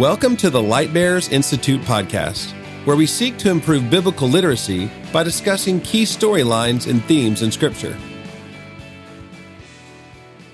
Welcome to the Light Bearers Institute podcast, where we seek to improve biblical literacy by discussing key storylines and themes in Scripture.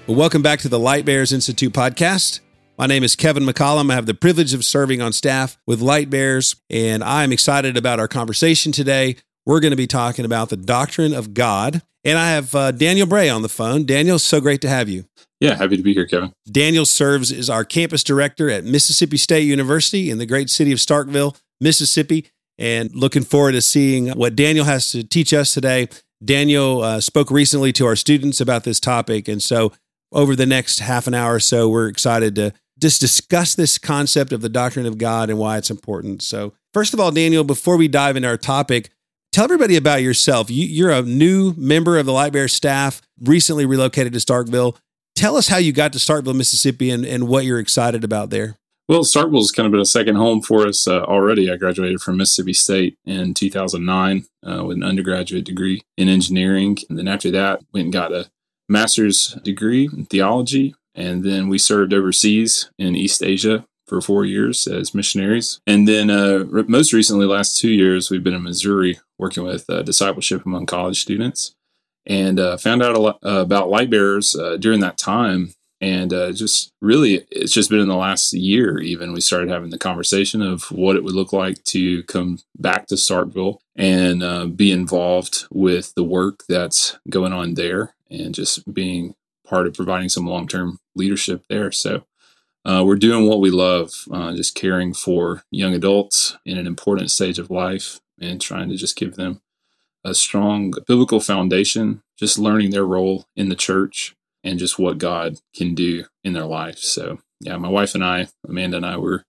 Well, welcome back to the Light Bearers Institute podcast. My name is Kevin McCollum. I have the privilege of serving on staff with Light Bearers, and I'm excited about our conversation today. We're going to be talking about the doctrine of God, and I have uh, Daniel Bray on the phone. Daniel, so great to have you. Yeah, happy to be here, Kevin. Daniel serves as our campus director at Mississippi State University in the great city of Starkville, Mississippi, and looking forward to seeing what Daniel has to teach us today. Daniel uh, spoke recently to our students about this topic, and so over the next half an hour or so, we're excited to just discuss this concept of the doctrine of God and why it's important. So, first of all, Daniel, before we dive into our topic, tell everybody about yourself. You, are a new member of the Light Bear staff, recently relocated to Starkville. Tell us how you got to Starkville, Mississippi, and, and what you're excited about there. Well, Starkville's kind of been a second home for us uh, already. I graduated from Mississippi State in 2009 uh, with an undergraduate degree in engineering. And then after that, went and got a master's degree in theology. And then we served overseas in East Asia for four years as missionaries. And then uh, most recently, last two years, we've been in Missouri working with uh, discipleship among college students and uh, found out a lot uh, about light bearers uh, during that time. And uh, just really it's just been in the last year even we started having the conversation of what it would look like to come back to starkville and uh, be involved with the work that's going on there and just being part of providing some long-term leadership there. So uh, we're doing what we love just caring for young adults in an important stage of life and trying to just give them a strong biblical foundation, just learning their role in the church and just what God can do in their life. So, yeah, my wife and I, Amanda and I, were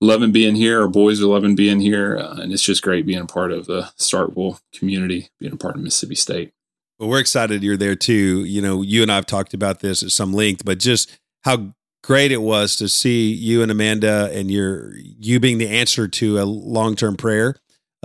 loving being here. Our boys are loving being here. Uh, and it's just great being a part of the Starkville community, being a part of Mississippi State. Well, we're excited you're there too. You know, you and I have talked about this at some length, but just how great it was to see you and Amanda and your you being the answer to a long-term prayer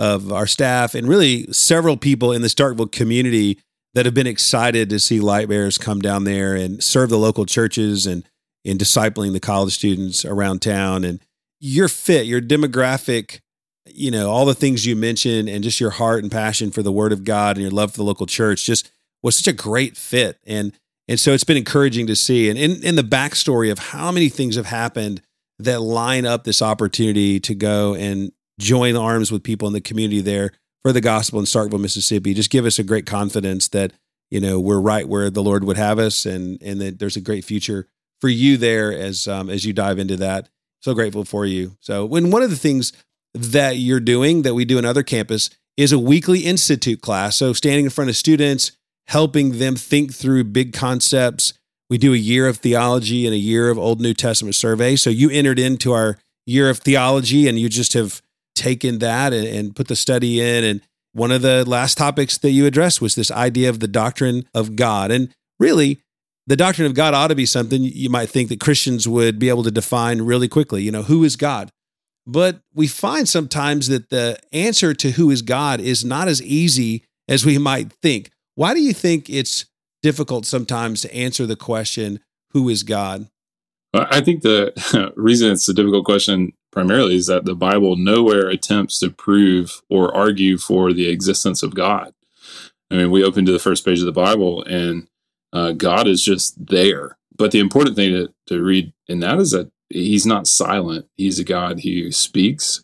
of our staff and really several people in the Starkville community that have been excited to see light bearers come down there and serve the local churches and in discipling the college students around town. And your fit your demographic you know all the things you mentioned and just your heart and passion for the word of god and your love for the local church just was such a great fit. And and so it's been encouraging to see. And in, in the backstory of how many things have happened that line up this opportunity to go and join arms with people in the community there for the gospel in Starkville, Mississippi. Just give us a great confidence that you know we're right where the Lord would have us, and and that there's a great future for you there as um, as you dive into that. So grateful for you. So when one of the things that you're doing that we do in other campus is a weekly institute class. So standing in front of students, helping them think through big concepts. We do a year of theology and a year of Old New Testament survey. So you entered into our year of theology and you just have taken that and, and put the study in. And one of the last topics that you addressed was this idea of the doctrine of God. And really, the doctrine of God ought to be something you might think that Christians would be able to define really quickly. You know, who is God? But we find sometimes that the answer to who is God is not as easy as we might think. Why do you think it's difficult sometimes to answer the question, who is God? I think the reason it's a difficult question primarily is that the Bible nowhere attempts to prove or argue for the existence of God. I mean, we open to the first page of the Bible and uh, God is just there. But the important thing to, to read in that is that he's not silent. He's a God who speaks.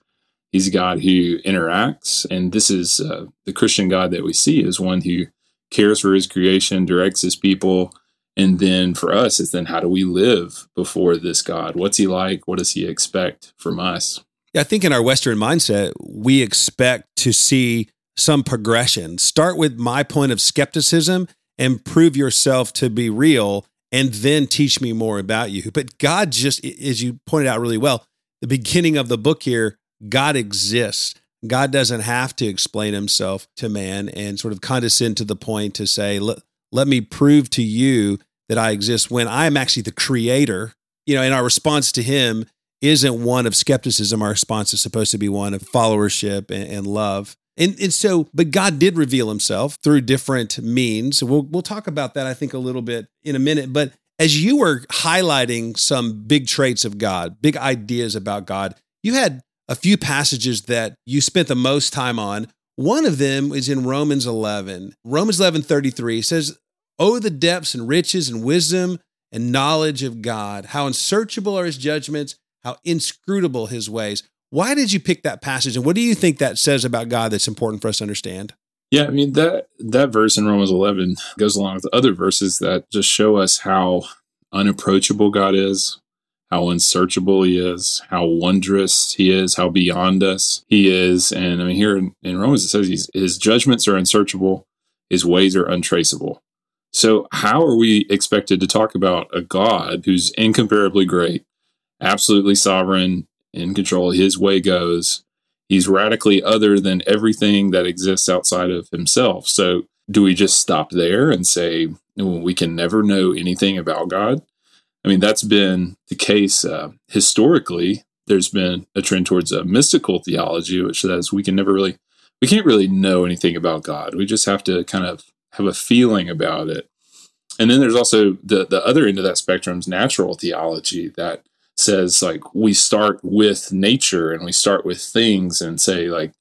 He's a God who interacts. And this is uh, the Christian God that we see is one who cares for his creation, directs his people, and then for us, it's then how do we live before this God? What's he like? What does he expect from us? Yeah, I think in our Western mindset, we expect to see some progression. Start with my point of skepticism and prove yourself to be real, and then teach me more about you. But God just, as you pointed out really well, the beginning of the book here, God exists. God doesn't have to explain himself to man and sort of condescend to the point to say, let, let me prove to you that I exist when I'm actually the creator, you know, and our response to him isn't one of skepticism. Our response is supposed to be one of followership and, and love. And, and so, but God did reveal himself through different means. We'll, we'll talk about that, I think, a little bit in a minute. But as you were highlighting some big traits of God, big ideas about God, you had a few passages that you spent the most time on. One of them is in Romans 11. Romans 11 33 says, Oh, the depths and riches and wisdom and knowledge of God. How unsearchable are his judgments, how inscrutable his ways. Why did you pick that passage? And what do you think that says about God that's important for us to understand? Yeah, I mean that that verse in Romans 11 goes along with other verses that just show us how unapproachable God is, how unsearchable he is, how wondrous he is, how beyond us he is. And I mean here in, in Romans it says his judgments are unsearchable, his ways are untraceable. So, how are we expected to talk about a God who's incomparably great, absolutely sovereign, in control, his way goes? He's radically other than everything that exists outside of himself. So, do we just stop there and say well, we can never know anything about God? I mean, that's been the case uh, historically. There's been a trend towards a mystical theology, which says we can never really, we can't really know anything about God. We just have to kind of have a feeling about it. And then there's also the the other end of that spectrum is natural theology that says like we start with nature and we start with things and say like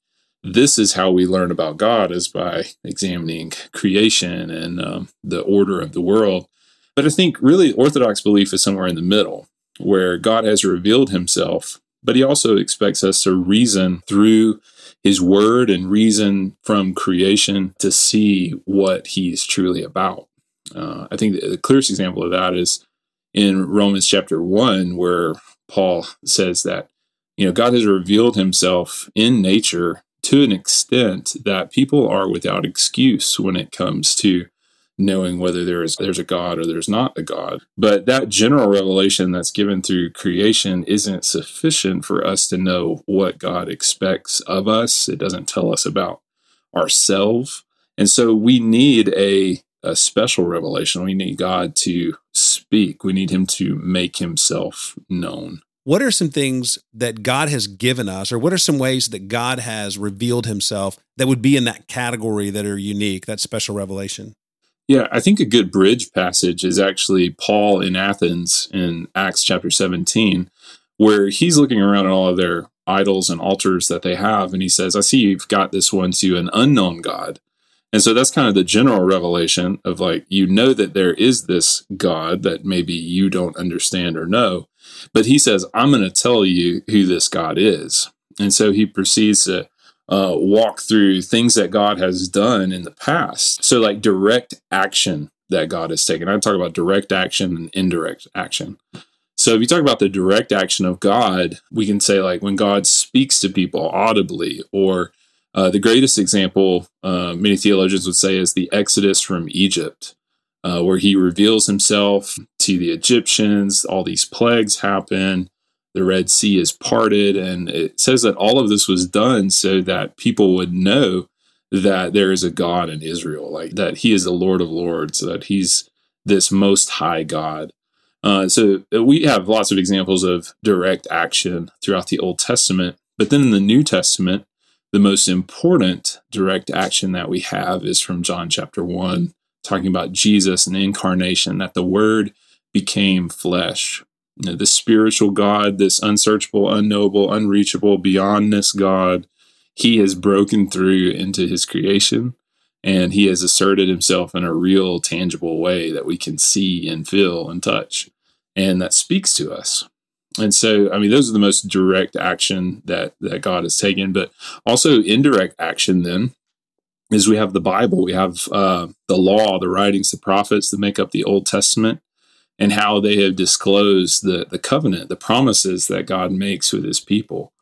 this is how we learn about God is by examining creation and um, the order of the world. But I think really Orthodox belief is somewhere in the middle, where God has revealed Himself, but He also expects us to reason through his word and reason from creation to see what he's truly about. Uh, I think the, the clearest example of that is in Romans chapter 1, where Paul says that, you know, God has revealed himself in nature to an extent that people are without excuse when it comes to knowing whether there is there's a god or there's not a god. But that general revelation that's given through creation isn't sufficient for us to know what god expects of us. It doesn't tell us about ourselves. And so we need a a special revelation. We need god to speak. We need him to make himself known. What are some things that God has given us, or what are some ways that God has revealed himself that would be in that category that are unique, that special revelation? Yeah, I think a good bridge passage is actually Paul in Athens in Acts chapter 17, where he's looking around at all of their idols and altars that they have, and he says, I see you've got this one to an unknown God. And so that's kind of the general revelation of like, you know that there is this God that maybe you don't understand or know. But he says, I'm going to tell you who this God is. And so he proceeds to uh, walk through things that God has done in the past. So, like direct action that God has taken. I talk about direct action and indirect action. So, if you talk about the direct action of God, we can say, like, when God speaks to people audibly, or uh, the greatest example uh, many theologians would say is the Exodus from Egypt, uh, where he reveals himself to the Egyptians, all these plagues happen the Red Sea is parted. And it says that all of this was done so that people would know that there is a God in Israel, like that he is the Lord of Lords, that he's this most high God. Uh, so we have lots of examples of direct action throughout the Old Testament. But then in the New Testament, the most important direct action that we have is from John chapter 1, talking about Jesus and incarnation, that the Word became flesh you know, this spiritual God, this unsearchable, unknowable, unreachable, beyondness God, he has broken through into his creation and he has asserted himself in a real, tangible way that we can see and feel and touch. And that speaks to us. And so, I mean, those are the most direct action that, that God has taken, but also indirect action then is we have the Bible, we have uh, the law, the writings, the prophets that make up the Old Testament and how they have disclosed the, the covenant, the promises that God makes with his people,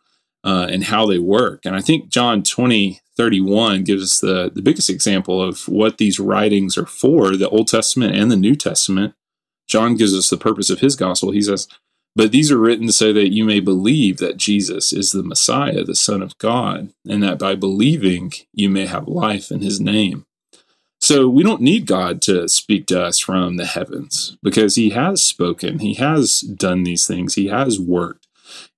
uh, and how they work. And I think John 20, 31 gives us the, the biggest example of what these writings are for the Old Testament and the New Testament. John gives us the purpose of his gospel. He says, But these are written so that you may believe that Jesus is the Messiah, the Son of God, and that by believing you may have life in his name. So we don't need God to speak to us from the heavens because He has spoken. He has done these things. He has worked.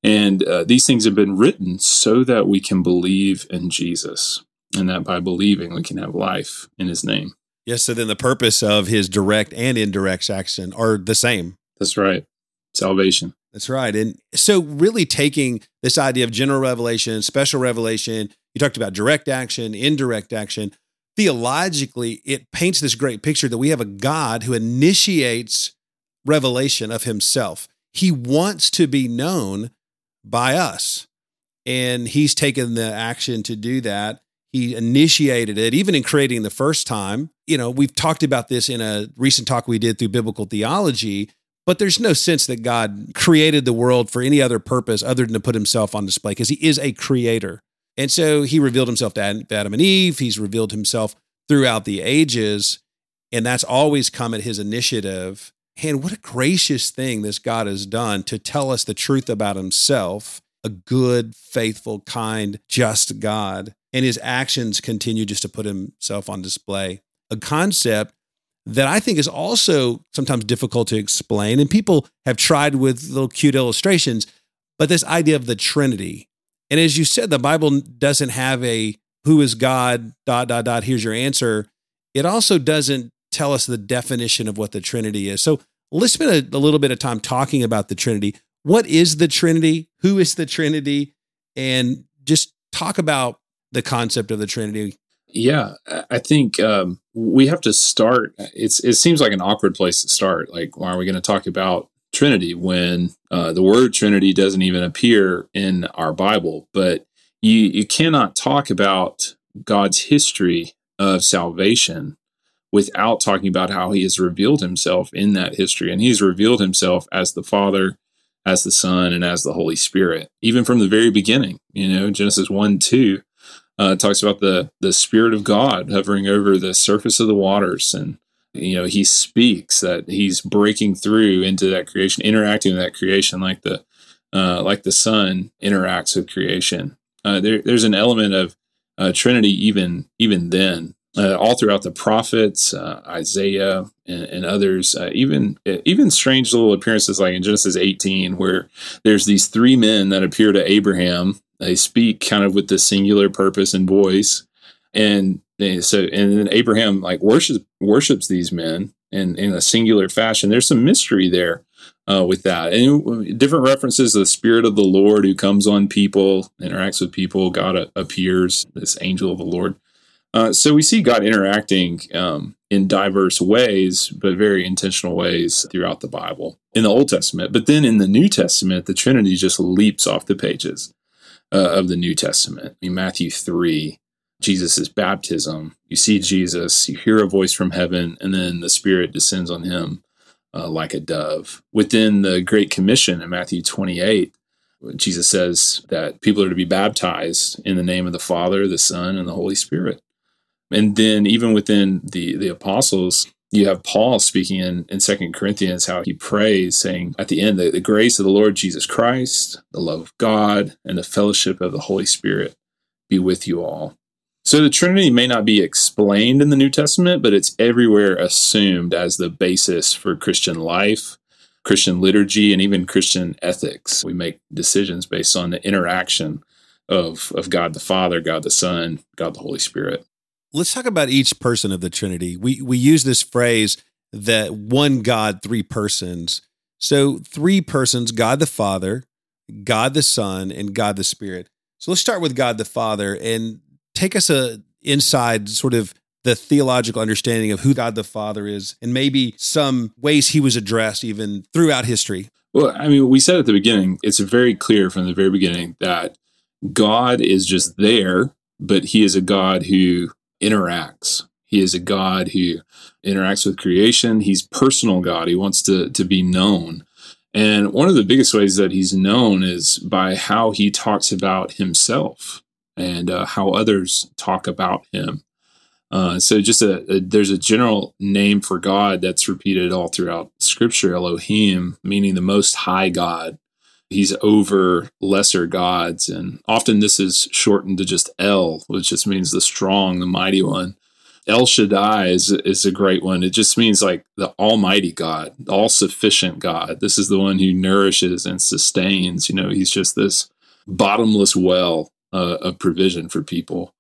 And uh, these things have been written so that we can believe in Jesus and that by believing we can have life in His name. Yes. So then the purpose of his direct and indirect action are the same. That's right. Salvation. That's right. And so, really taking this idea of general revelation, special revelation, you talked about direct action, indirect action. Theologically, it paints this great picture that we have a God who initiates revelation of himself. He wants to be known by us. And he's taken the action to do that. He initiated it, even in creating the first time. You know, we've talked about this in a recent talk we did through biblical theology, but there's no sense that God created the world for any other purpose other than to put himself on display because he is a creator. And so he revealed himself to Adam and Eve. He's revealed himself throughout the ages. And that's always come at his initiative. And what a gracious thing this God has done to tell us the truth about himself a good, faithful, kind, just God. And his actions continue just to put himself on display. A concept that I think is also sometimes difficult to explain. And people have tried with little cute illustrations, but this idea of the Trinity. And as you said, the Bible doesn't have a who is God, dot, dot, dot, here's your answer. It also doesn't tell us the definition of what the Trinity is. So let's spend a, a little bit of time talking about the Trinity. What is the Trinity? Who is the Trinity? And just talk about the concept of the Trinity. Yeah, I think um, we have to start. It's it seems like an awkward place to start. Like, why are we going to talk about Trinity when uh, the word Trinity doesn't even appear in our Bible? But you you cannot talk about God's history of salvation without talking about how He has revealed Himself in that history, and He's revealed Himself as the Father, as the Son, and as the Holy Spirit, even from the very beginning. You know, Genesis one two uh, talks about the the Spirit of God hovering over the surface of the waters, and you know he speaks that he's breaking through into that creation, interacting with that creation, like the uh, like the sun interacts with creation. Uh, there, there's an element of uh, Trinity even even then. Uh, all throughout the prophets, uh, Isaiah and, and others, even even strange little appearances like in Genesis 18, where there's these three men that appear to Abraham they speak kind of with the singular purpose and voice. And they, so, and then Abraham like worships worships these men in, in a singular fashion. There's some mystery there uh, with that. And different references the Spirit of the Lord who comes on people, interacts with people. God appears, this angel of the Lord. Uh, so we see God interacting um, in diverse ways, but very intentional ways throughout the Bible in the Old Testament. But then in the New Testament, the Trinity just leaps off the pages uh, of the New Testament. In Matthew 3, Jesus' baptism, you see Jesus, you hear a voice from heaven, and then the Spirit descends on him uh, like a dove. Within the Great Commission in Matthew 28, Jesus says that people are to be baptized in the name of the Father, the Son, and the Holy Spirit. And then, even within the, the apostles, you have Paul speaking in, in 2 Corinthians how he prays, saying at the end, the, the grace of the Lord Jesus Christ, the love of God, and the fellowship of the Holy Spirit be with you all. So the Trinity may not be explained in the New Testament, but it's everywhere assumed as the basis for Christian life, Christian liturgy, and even Christian ethics. We make decisions based on the interaction of, of God the Father, God the Son, God the Holy Spirit let's talk about each person of the Trinity. We we use this phrase that one God, three persons. So three persons: God the Father, God the Son, and God the Spirit. So let's start with God the Father and take us a inside sort of the theological understanding of who God the Father is, and maybe some ways he was addressed even throughout history. Well, I mean, we said at the beginning, it's very clear from the very beginning that God is just there, but he is a God who interacts. He is a God who interacts with creation. He's personal God. He wants to, to be known. And one of the biggest ways that he's known is by how he talks about himself and uh, how others talk about him. Uh, so, just a, a, there's a general name for God that's repeated all throughout Scripture, Elohim, meaning the Most High God. He's over lesser gods. And often this is shortened to just El, which just means the strong, the mighty one. El Shaddai is, is a great one. It just means like the Almighty God, all sufficient God. This is the one who nourishes and sustains. You know, he's just this bottomless well uh, of provision for people.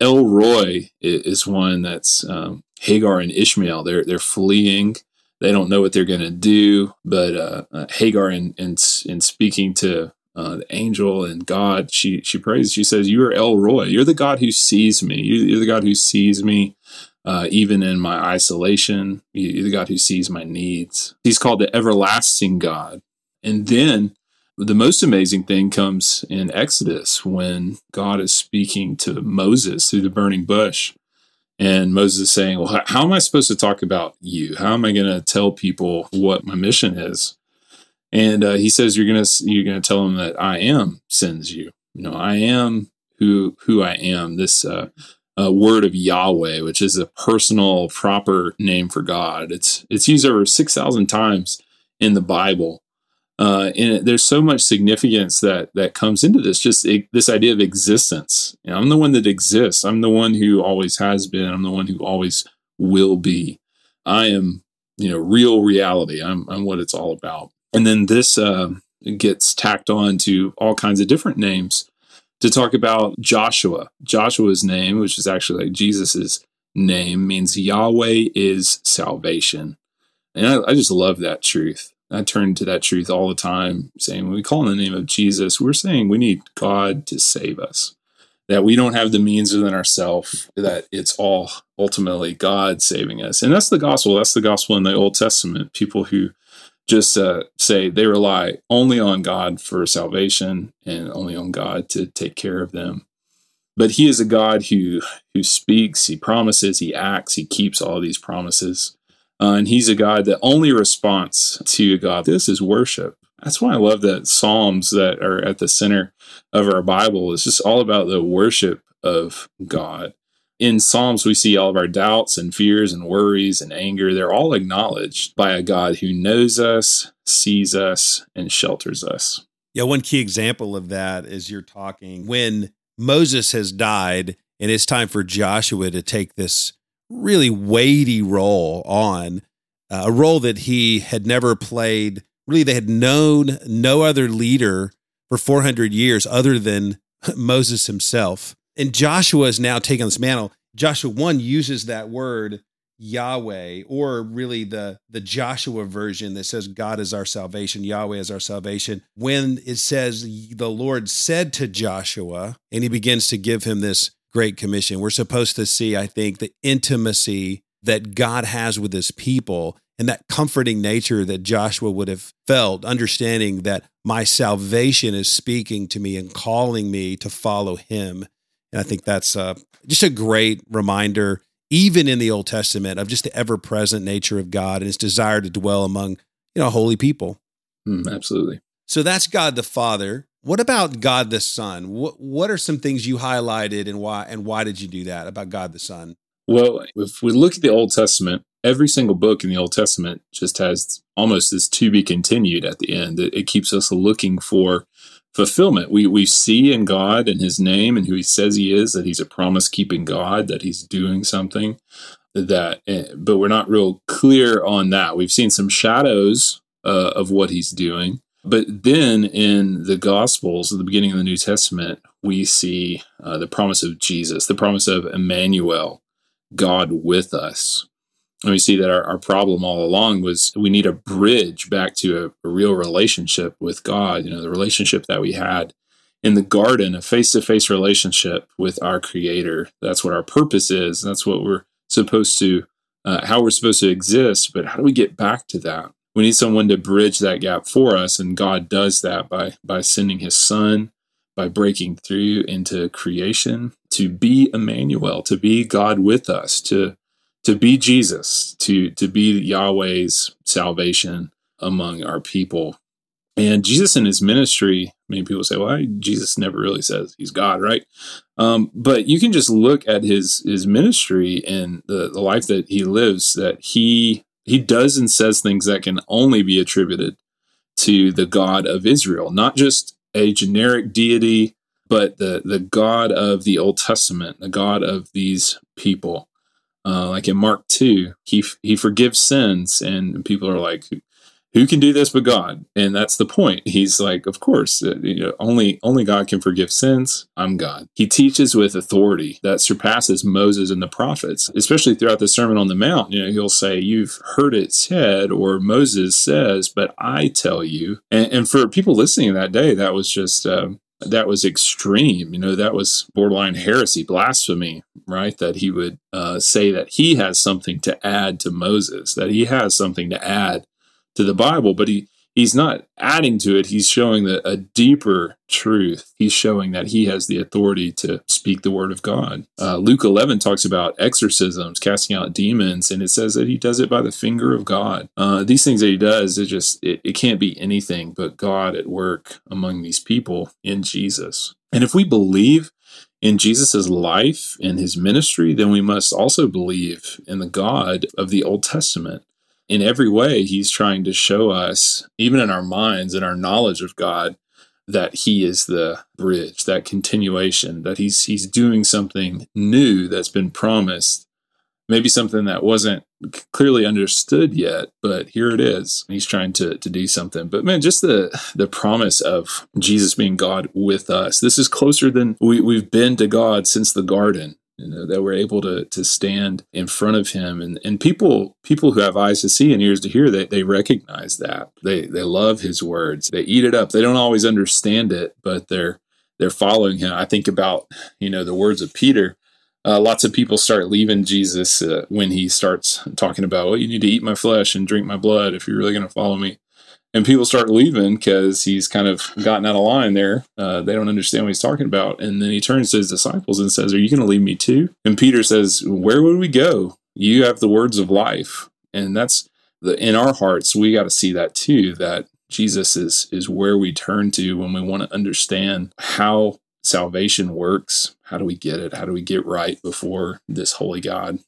El Roi is one that's um, Hagar and Ishmael. They're they're fleeing. They don't know what they're going to do. But uh, uh, Hagar, in, in in speaking to uh, the angel and God, she she prays. She says, "You are El Roi. You're the God who sees me. You're the God who sees me." Uh, even in my isolation, you're the God who sees my needs. He's called the everlasting God. And then the most amazing thing comes in Exodus when God is speaking to Moses through the burning bush. And Moses is saying, Well, how am I supposed to talk about you? How am I going to tell people what my mission is? And uh, he says, You're going to you're going to tell them that I am sends you. You know, I am who who I am. This uh, uh, word of Yahweh, which is a personal, proper name for God. It's it's used over six thousand times in the Bible. Uh, and there's so much significance that that comes into this. Just it, this idea of existence. You know, I'm the one that exists. I'm the one who always has been. I'm the one who always will be. I am, you know, real reality. I'm, I'm what it's all about. And then this uh, gets tacked on to all kinds of different names to talk about Joshua. Joshua's name, which is actually like Jesus's name, means Yahweh is salvation. And I, I just love that truth. I turn to that truth all the time, saying when we call in the name of Jesus, we're saying we need God to save us. That we don't have the means within ourselves, that it's all ultimately God saving us. And that's the gospel. That's the gospel in the Old Testament. People who just uh, say they rely only on God for salvation and only on God to take care of them. But He is a God who who speaks, He promises, He acts, He keeps all these promises. Uh, and he's a God that only response to God. This is worship. That's why I love that Psalms that are at the center of our Bible is just all about the worship of God. In Psalms, we see all of our doubts and fears and worries and anger. They're all acknowledged by a God who knows us, sees us, and shelters us. Yeah, one key example of that is you're talking when Moses has died and it's time for Joshua to take this really weighty role on, uh, a role that he had never played. Really, they had known no other leader for 400 years other than Moses himself. And Joshua is now taking this mantle. Joshua 1 uses that word Yahweh, or really the, the Joshua version that says God is our salvation, Yahweh is our salvation. When it says the Lord said to Joshua, and he begins to give him this Great Commission. We're supposed to see, I think, the intimacy that God has with his people and that comforting nature that Joshua would have felt, understanding that my salvation is speaking to me and calling me to follow him. And I think that's uh, just a great reminder, even in the Old Testament, of just the ever present nature of God and his desire to dwell among, you know, holy people. Mm, absolutely. So that's God the Father. What about God the Son? What what are some things you highlighted and why and why did you do that about God the Son? Well, if we look at the Old Testament, every single book in the Old Testament just has almost this to be continued at the end. It, it keeps us looking for fulfillment. We we see in God and His name and who He says He is that He's a promise keeping God, that He's doing something. That, eh, but we're not real clear on that. We've seen some shadows uh, of what He's doing, but then in the Gospels, at the beginning of the New Testament, we see uh, the promise of Jesus, the promise of Emmanuel, God with us. And we see that our, our problem all along was we need a bridge back to a, a real relationship with God, you know, the relationship that we had in the garden, a face to face relationship with our Creator. That's what our purpose is. That's what we're supposed to, uh, how we're supposed to exist. But how do we get back to that? We need someone to bridge that gap for us and god does that by by sending his son by breaking through into creation to be emmanuel to be god with us to to be jesus to to be yahweh's salvation among our people. And jesus in his ministry many people say well jesus never really says he's god right? Um, but you can just look at his his ministry and the, the life that he lives that he he does and says things that can only be attributed to the God of Israel, not just a generic deity, but the, the God of the Old Testament, the God of these people. Uh, like in Mark 2, he, he forgives sins, and people are like, who can do this but God? And that's the point. He's like, of course, uh, you know, only only God can forgive sins. I'm God. He teaches with authority that surpasses Moses and the prophets, especially throughout the Sermon on the Mount. You know, he'll say, "You've heard it said," or Moses says, "But I tell you." And, and for people listening that day, that was just. Um, that was extreme. You know, that was borderline heresy, blasphemy, right? That he would uh, say that he has something to add to Moses, that he has something to add to the Bible, but he he's not adding to it. He's showing the, a deeper truth. He's showing that he has the authority to speak the word of God. Uh, Luke 11 talks about exorcisms, casting out demons, and it says that he does it by the finger of God. Uh, these things that he does, it just it, it can't be anything but God at work among these people in Jesus. And if we believe in Jesus' life and his ministry, then we must also believe in the God of the Old Testament in every way, he's trying to show us, even in our minds and our knowledge of God, that he is the bridge, that continuation, that he's he's doing something new that's been promised, maybe something that wasn't clearly understood yet, but here it is. He's trying to to do something. But man, just the the promise of Jesus being God with us. This is closer than we, we've been to God since the garden you know, that we're able to to stand in front of him. And and people people who have eyes to see and ears to hear they, they recognize that. They they love his words. They eat it up. They don't always understand it but they're they're following him. I think about you know the words of peter. Uh, lots of people start leaving jesus uh, when he starts talking about well you need to eat my flesh and drink my blood if you're really going to follow me and people start leaving because he's kind of gotten out of line there. Uh, they don't understand what he's talking about. And then he turns to his disciples and says, Are you going to leave me too? And Peter says, Where would we go? You have the words of life. And that's the, in our hearts, we got to see that too, that Jesus is, is where we turn to when we want to understand how salvation works. How do we get it? How do we get right before this holy God?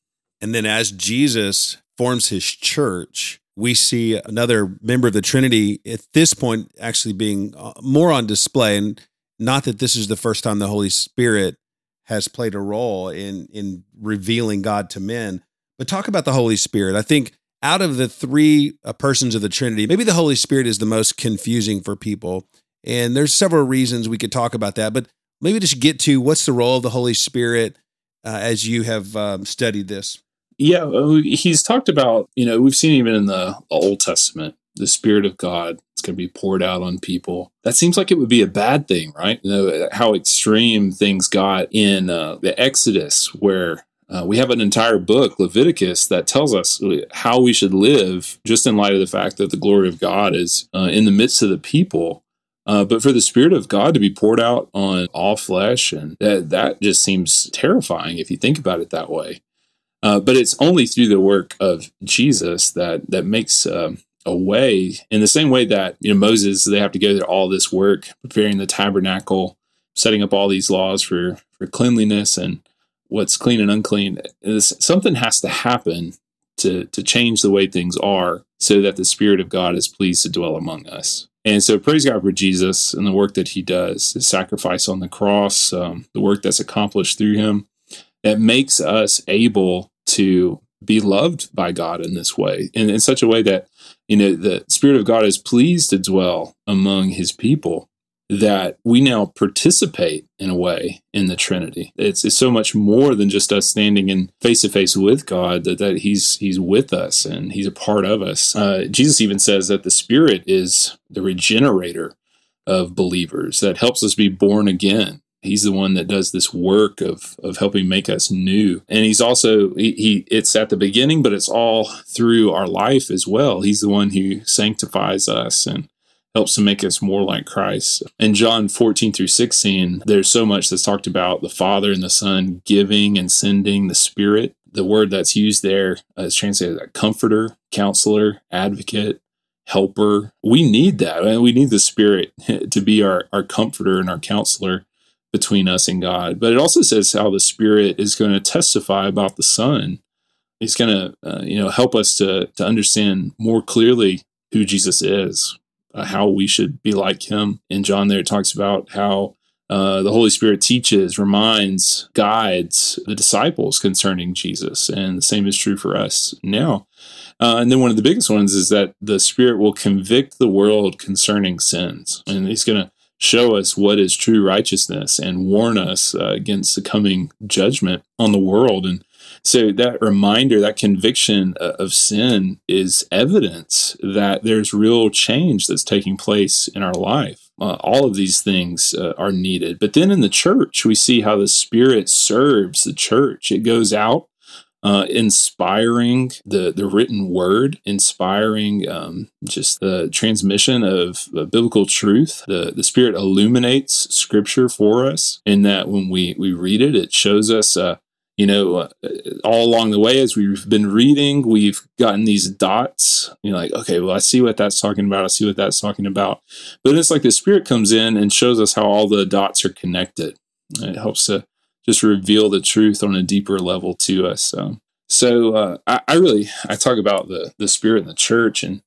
And then as Jesus forms his church, we see another member of the Trinity at this point actually being uh, more on display. And not that this is the first time the Holy Spirit has played a role in in revealing God to men. But talk about the Holy Spirit. I think out of the three uh, persons of the Trinity, maybe the Holy Spirit is the most confusing for people. And there's several reasons we could talk about that, but maybe just get to what's the role of the Holy Spirit uh, as you have um, studied this. Yeah, uh, he's talked about, you know, we've seen even in the Old Testament, the Spirit of God is going to be poured out on people. That seems like it would be a bad thing, right? You know, how extreme things got in uh, the Exodus, where uh, we have an entire book, Leviticus, that tells us how we should live, just in light of the fact that the glory of God is uh, in the midst of the people. Uh, but for the Spirit of God to be poured out on all flesh, and that, that just seems terrifying if you think about it that way. Uh, but it's only through the work of Jesus that that makes uh, a way. In the same way that you know Moses, they have to go through all this work preparing the tabernacle, setting up all these laws for for cleanliness and what's clean and unclean. It's, something has to happen to to change the way things are, so that the Spirit of God is pleased to dwell among us. And so, praise God for Jesus and the work that He does, His sacrifice on the cross, um, the work that's accomplished through Him that makes us able to be loved by God in this way, in, in such a way that you know the Spirit of God is pleased to dwell among His people. That we now participate in a way in the Trinity. It's, it's so much more than just us standing in face to face with God. That, that He's He's with us and He's a part of us. Uh, Jesus even says that the Spirit is the regenerator of believers that helps us be born again He's the one that does this work of of helping make us new. And he's also he, he, it's at the beginning, but it's all through our life as well. He's the one who sanctifies us and helps to make us more like Christ. In John 14 through 16, there's so much that's talked about the Father and the Son giving and sending the Spirit. The word that's used there uh, is translated as comforter, counselor, advocate, helper. We need that. I mean, we need the Spirit to be our, our comforter and our counselor between us and God. But it also says how the Spirit is going to testify about the Son. He's going to, uh, you know, help us to to understand more clearly who Jesus is, uh, how we should be like Him. In John, there talks about how uh, the Holy Spirit teaches, reminds, guides the disciples concerning Jesus. And the same is true for us now. Uh, and then one of the biggest ones is that the Spirit will convict the world concerning sins. And He's going to show us what is true righteousness and warn us uh, against the coming judgment on the world. And so that reminder, that conviction uh, of sin is evidence that there's real change that's taking place in our life. Uh, all of these things uh, are needed. But then in the church, we see how the Spirit serves the church. It goes out uh, inspiring the the written word, inspiring um, just the transmission of uh, biblical truth. The the Spirit illuminates Scripture for us, in that when we we read it, it shows us. Uh, you know, uh, all along the way as we've been reading, we've gotten these dots. You know, like, okay, well, I see what that's talking about. I see what that's talking about. But it's like the Spirit comes in and shows us how all the dots are connected. It helps to just reveal the truth on a deeper level to us. Um, so uh, I, I, really I talk about the the spirit in the church and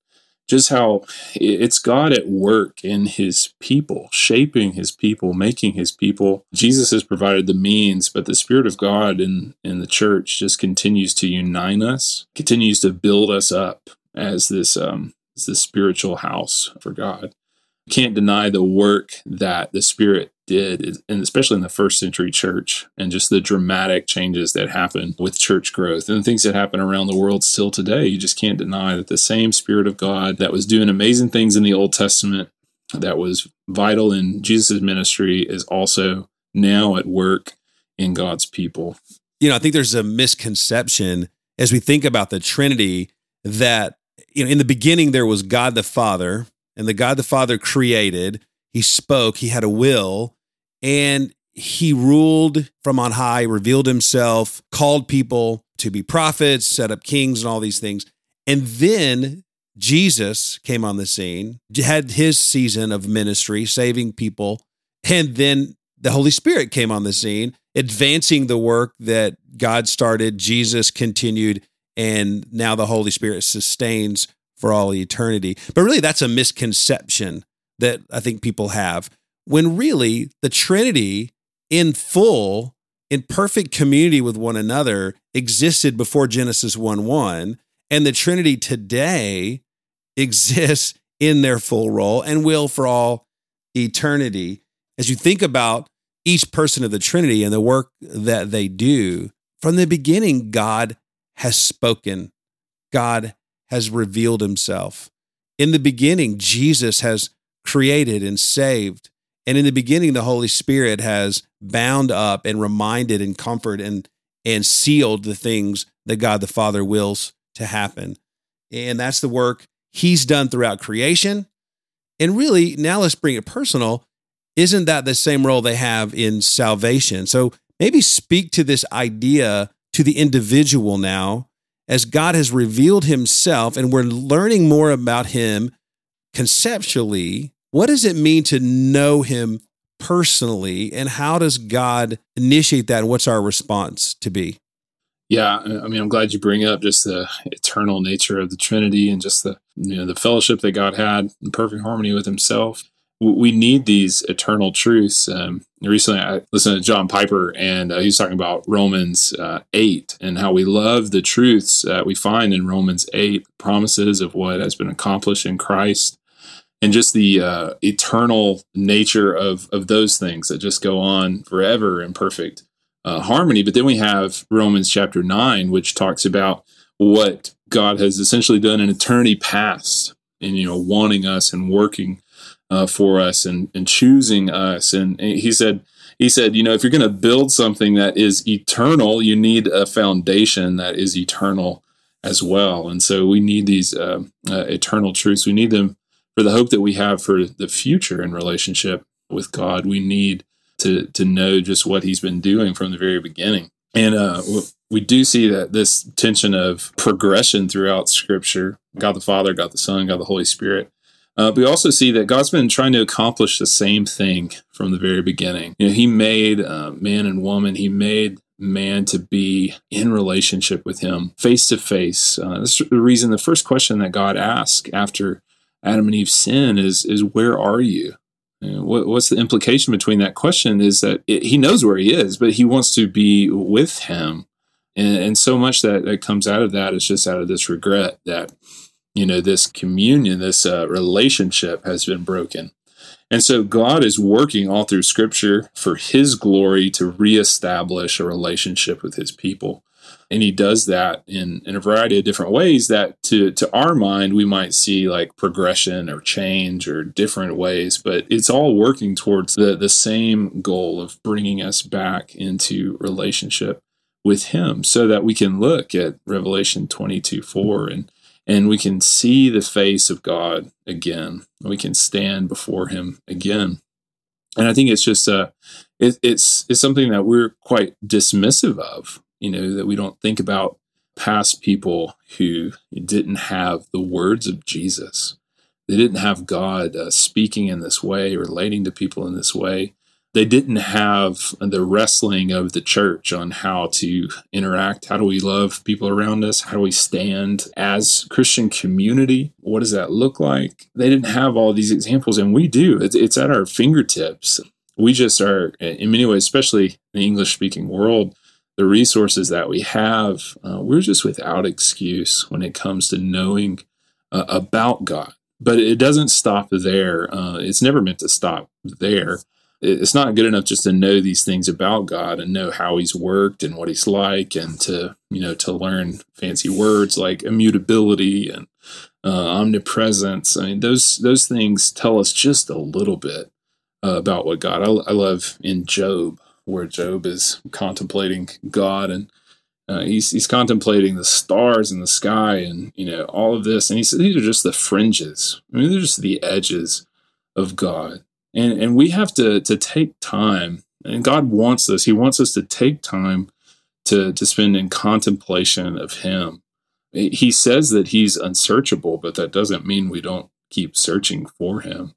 just how it's God at work in His people, shaping His people, making His people. Jesus has provided the means, but the Spirit of God in in the church just continues to unite us, continues to build us up as this um, as this spiritual house for God can't deny the work that the Spirit did, and especially in the first century church, and just the dramatic changes that happen with church growth and the things that happen around the world still today. You just can't deny that the same Spirit of God that was doing amazing things in the Old Testament, that was vital in Jesus' ministry, is also now at work in God's people. You know, I think there's a misconception as we think about the Trinity that, you know, in the beginning there was God the Father and the God the Father created. He spoke, he had a will, and he ruled from on high, revealed himself, called people to be prophets, set up kings, and all these things. And then Jesus came on the scene, had his season of ministry, saving people. And then the Holy Spirit came on the scene, advancing the work that God started, Jesus continued, and now the Holy Spirit sustains for all eternity. But really, that's a misconception that I think people have when really the Trinity in full, in perfect community with one another, existed before Genesis 1 1. And the Trinity today exists in their full role and will for all eternity. As you think about each person of the Trinity and the work that they do, from the beginning, God has spoken. God has revealed himself. In the beginning, Jesus has created and saved. And in the beginning, the Holy Spirit has bound up and reminded and comforted and, and sealed the things that God the Father wills to happen. And that's the work he's done throughout creation. And really, now let's bring it personal. Isn't that the same role they have in salvation? So maybe speak to this idea to the individual now as God has revealed himself and we're learning more about him conceptually, what does it mean to know him personally and how does God initiate that and what's our response to be? Yeah, I mean, I'm glad you bring up just the eternal nature of the Trinity and just the you know the fellowship that God had in perfect harmony with Himself we need these eternal truths. Um, recently, I listened to John Piper, and uh, he was talking about Romans uh, 8 and how we love the truths that we find in Romans 8, promises of what has been accomplished in Christ, and just the uh, eternal nature of, of those things that just go on forever in perfect uh, harmony. But then we have Romans chapter 9, which talks about what God has essentially done in eternity past and, you know, wanting us and working uh, for us and, and choosing us. And he said, he said, you know, if you're going to build something that is eternal, you need a foundation that is eternal as well. And so we need these uh, uh, eternal truths. We need them for the hope that we have for the future in relationship with God. We need to to know just what He's been doing from the very beginning. And uh, we do see that this tension of progression throughout Scripture God the Father, God the Son, God the Holy Spirit uh, we also see that God's been trying to accomplish the same thing from the very beginning. You know, He made uh, man and woman. He made man to be in relationship with Him, face to face. That's the reason. The first question that God asked after Adam and Eve sin is is Where are you? What, what's the implication between that question is that it, he knows where he is, but he wants to be with him. And, and so much that, that comes out of that is just out of this regret that, you know, this communion, this uh, relationship has been broken. And so God is working all through scripture for his glory to reestablish a relationship with his people. And he does that in, in a variety of different ways that to, to our mind, we might see like progression or change or different ways, but it's all working towards the, the same goal of bringing us back into relationship with him so that we can look at Revelation 22 4 and and we can see the face of God again. We can stand before Him again. And I think it's just uh, it, it's it's something that we're quite dismissive of. You know that we don't think about past people who didn't have the words of Jesus. They didn't have God uh, speaking in this way, relating to people in this way they didn't have the wrestling of the church on how to interact. How do we love people around us? How do we stand as Christian community? What does that look like? They didn't have all these examples, and we do. It's, at our fingertips. We just are, in many ways, especially in the English speaking world, the resources that we have, uh, we're just without excuse when it comes to knowing uh, about God. But it doesn't stop there. Uh, it's never meant to stop there it's not good enough just to know these things about God and know how he's worked and what he's like and to, you know, to learn fancy words like immutability and uh, omnipresence. I mean, those, those things tell us just a little bit uh, about what God, I, I, love in Job, where Job is contemplating God and uh, he's, he's contemplating the stars in the sky and, you know, all of this. And he said, these are just the fringes. I mean, they're just the edges of God and and we have to to take time and god wants this. He wants us to take time to to spend in contemplation of him. He says that he's unsearchable but that doesn't mean we don't keep searching for him.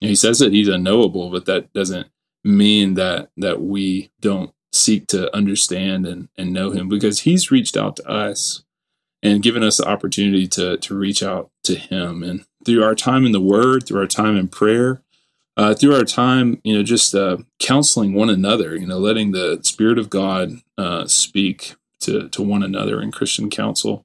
And he says that he's unknowable but that doesn't mean that that we don't seek to understand and, and know him because he's reached out to us and given us the opportunity to to reach out to him. And through our time in the word through our time in prayer uh, through our time, you know, just uh, counseling one another, you know, letting the Spirit of God uh, speak to, to one another in Christian counsel.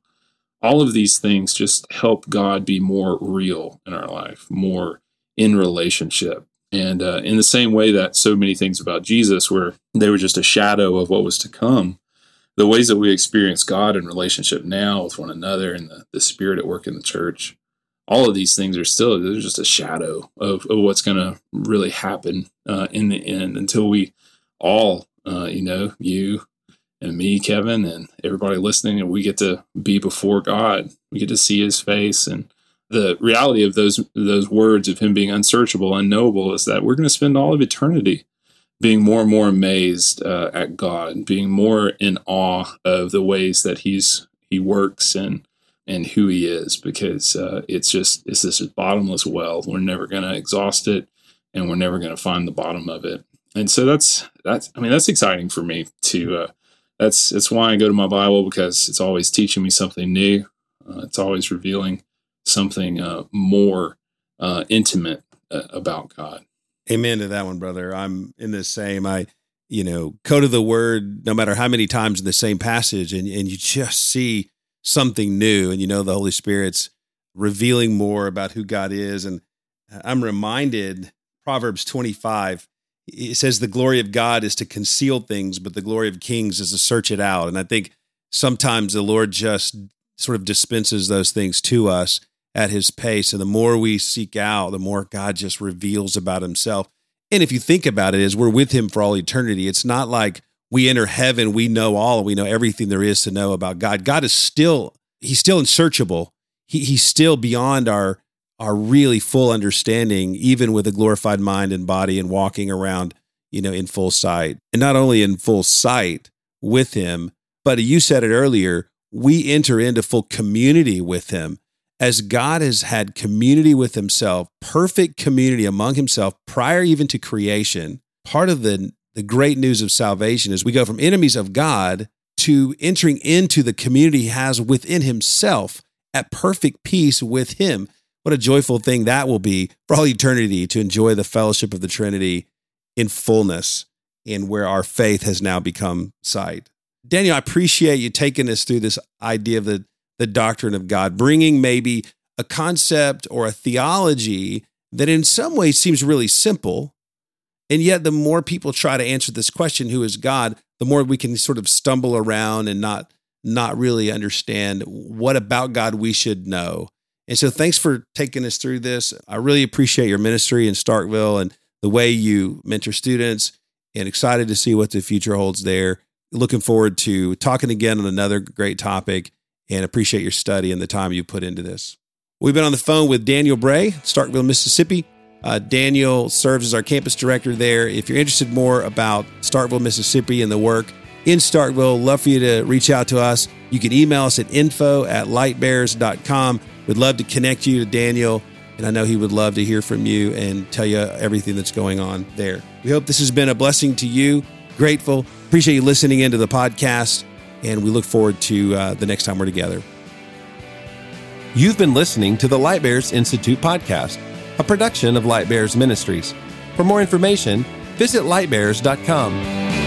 All of these things just help God be more real in our life, more in relationship. And uh, in the same way that so many things about Jesus were, they were just a shadow of what was to come, the ways that we experience God in relationship now with one another and the, the Spirit at work in the church all of these things are still they're just a shadow of, of what's going to really happen uh, in the end until we all uh, you know you and me kevin and everybody listening and we get to be before god. We get to see his face and the reality of those those words of him being unsearchable unknowable is that we're going to spend all of eternity being more and more amazed uh, at god being more in awe of the ways that he's he works and and who he is because uh, it's just it's this bottomless well. We're never going to exhaust it, and we're never going to find the bottom of it. And so that's that's I mean that's exciting for me to. Uh, that's that's why I go to my Bible because it's always teaching me something new. Uh, it's always revealing something uh, more uh, intimate uh, about God. Amen to that one, brother. I'm in the same. I you know go to the Word no matter how many times in the same passage, and and you just see something new and you know the holy spirit's revealing more about who god is. And i'm reminded proverbs 25 it says the glory of god is to conceal things but the glory of kings is to search it out. And i think sometimes the lord just sort of dispenses those things to us at his pace. And the more we seek out the more god just reveals about himself. And if you think about it as we're with him for all eternity it's not like we enter heaven, we know all, we know everything there is to know about God. God is still, he's still unsearchable. He, he's still beyond our, our really full understanding, even with a glorified mind and body and walking around, you know, in full sight. And not only in full sight with him, but you said it earlier, we enter into full community with him as God has had community with himself, perfect community among himself prior even to creation. Part of the the great news of salvation is we go from enemies of God to entering into the community he has within himself at perfect peace with him. What a joyful thing that will be for all eternity to enjoy the fellowship of the Trinity in fullness in where our faith has now become sight. Daniel, I appreciate you taking us through this idea of the, the doctrine of God, bringing maybe a concept or a theology that in some ways seems really simple. And yet, the more people try to answer this question, who is God, the more we can sort of stumble around and not, not really understand what about God we should know. And so, thanks for taking us through this. I really appreciate your ministry in Starkville and the way you mentor students, and excited to see what the future holds there. Looking forward to talking again on another great topic and appreciate your study and the time you put into this. We've been on the phone with Daniel Bray, Starkville, Mississippi. Uh, Daniel serves as our campus director there. If you're interested more about Starkville, Mississippi and the work in Starkville, love for you to reach out to us. You can email us at info at lightbearers.com. We'd love to connect you to Daniel, and I know he would love to hear from you and tell you everything that's going on there. We hope this has been a blessing to you. Grateful. Appreciate you listening into the podcast, and we look forward to uh, the next time we're together. You've been listening to the Light Bearers Institute podcast, a production of Light Bearers Ministries. For more information, visit lightbearers.com.